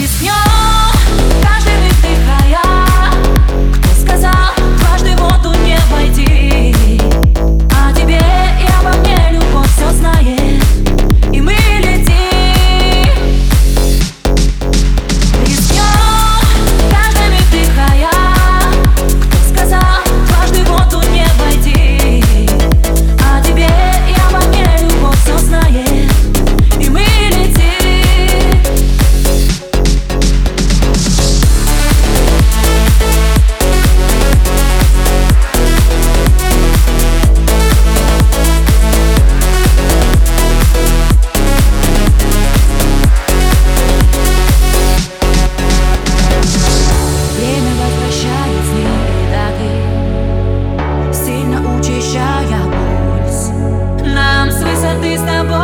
пісня. está bom.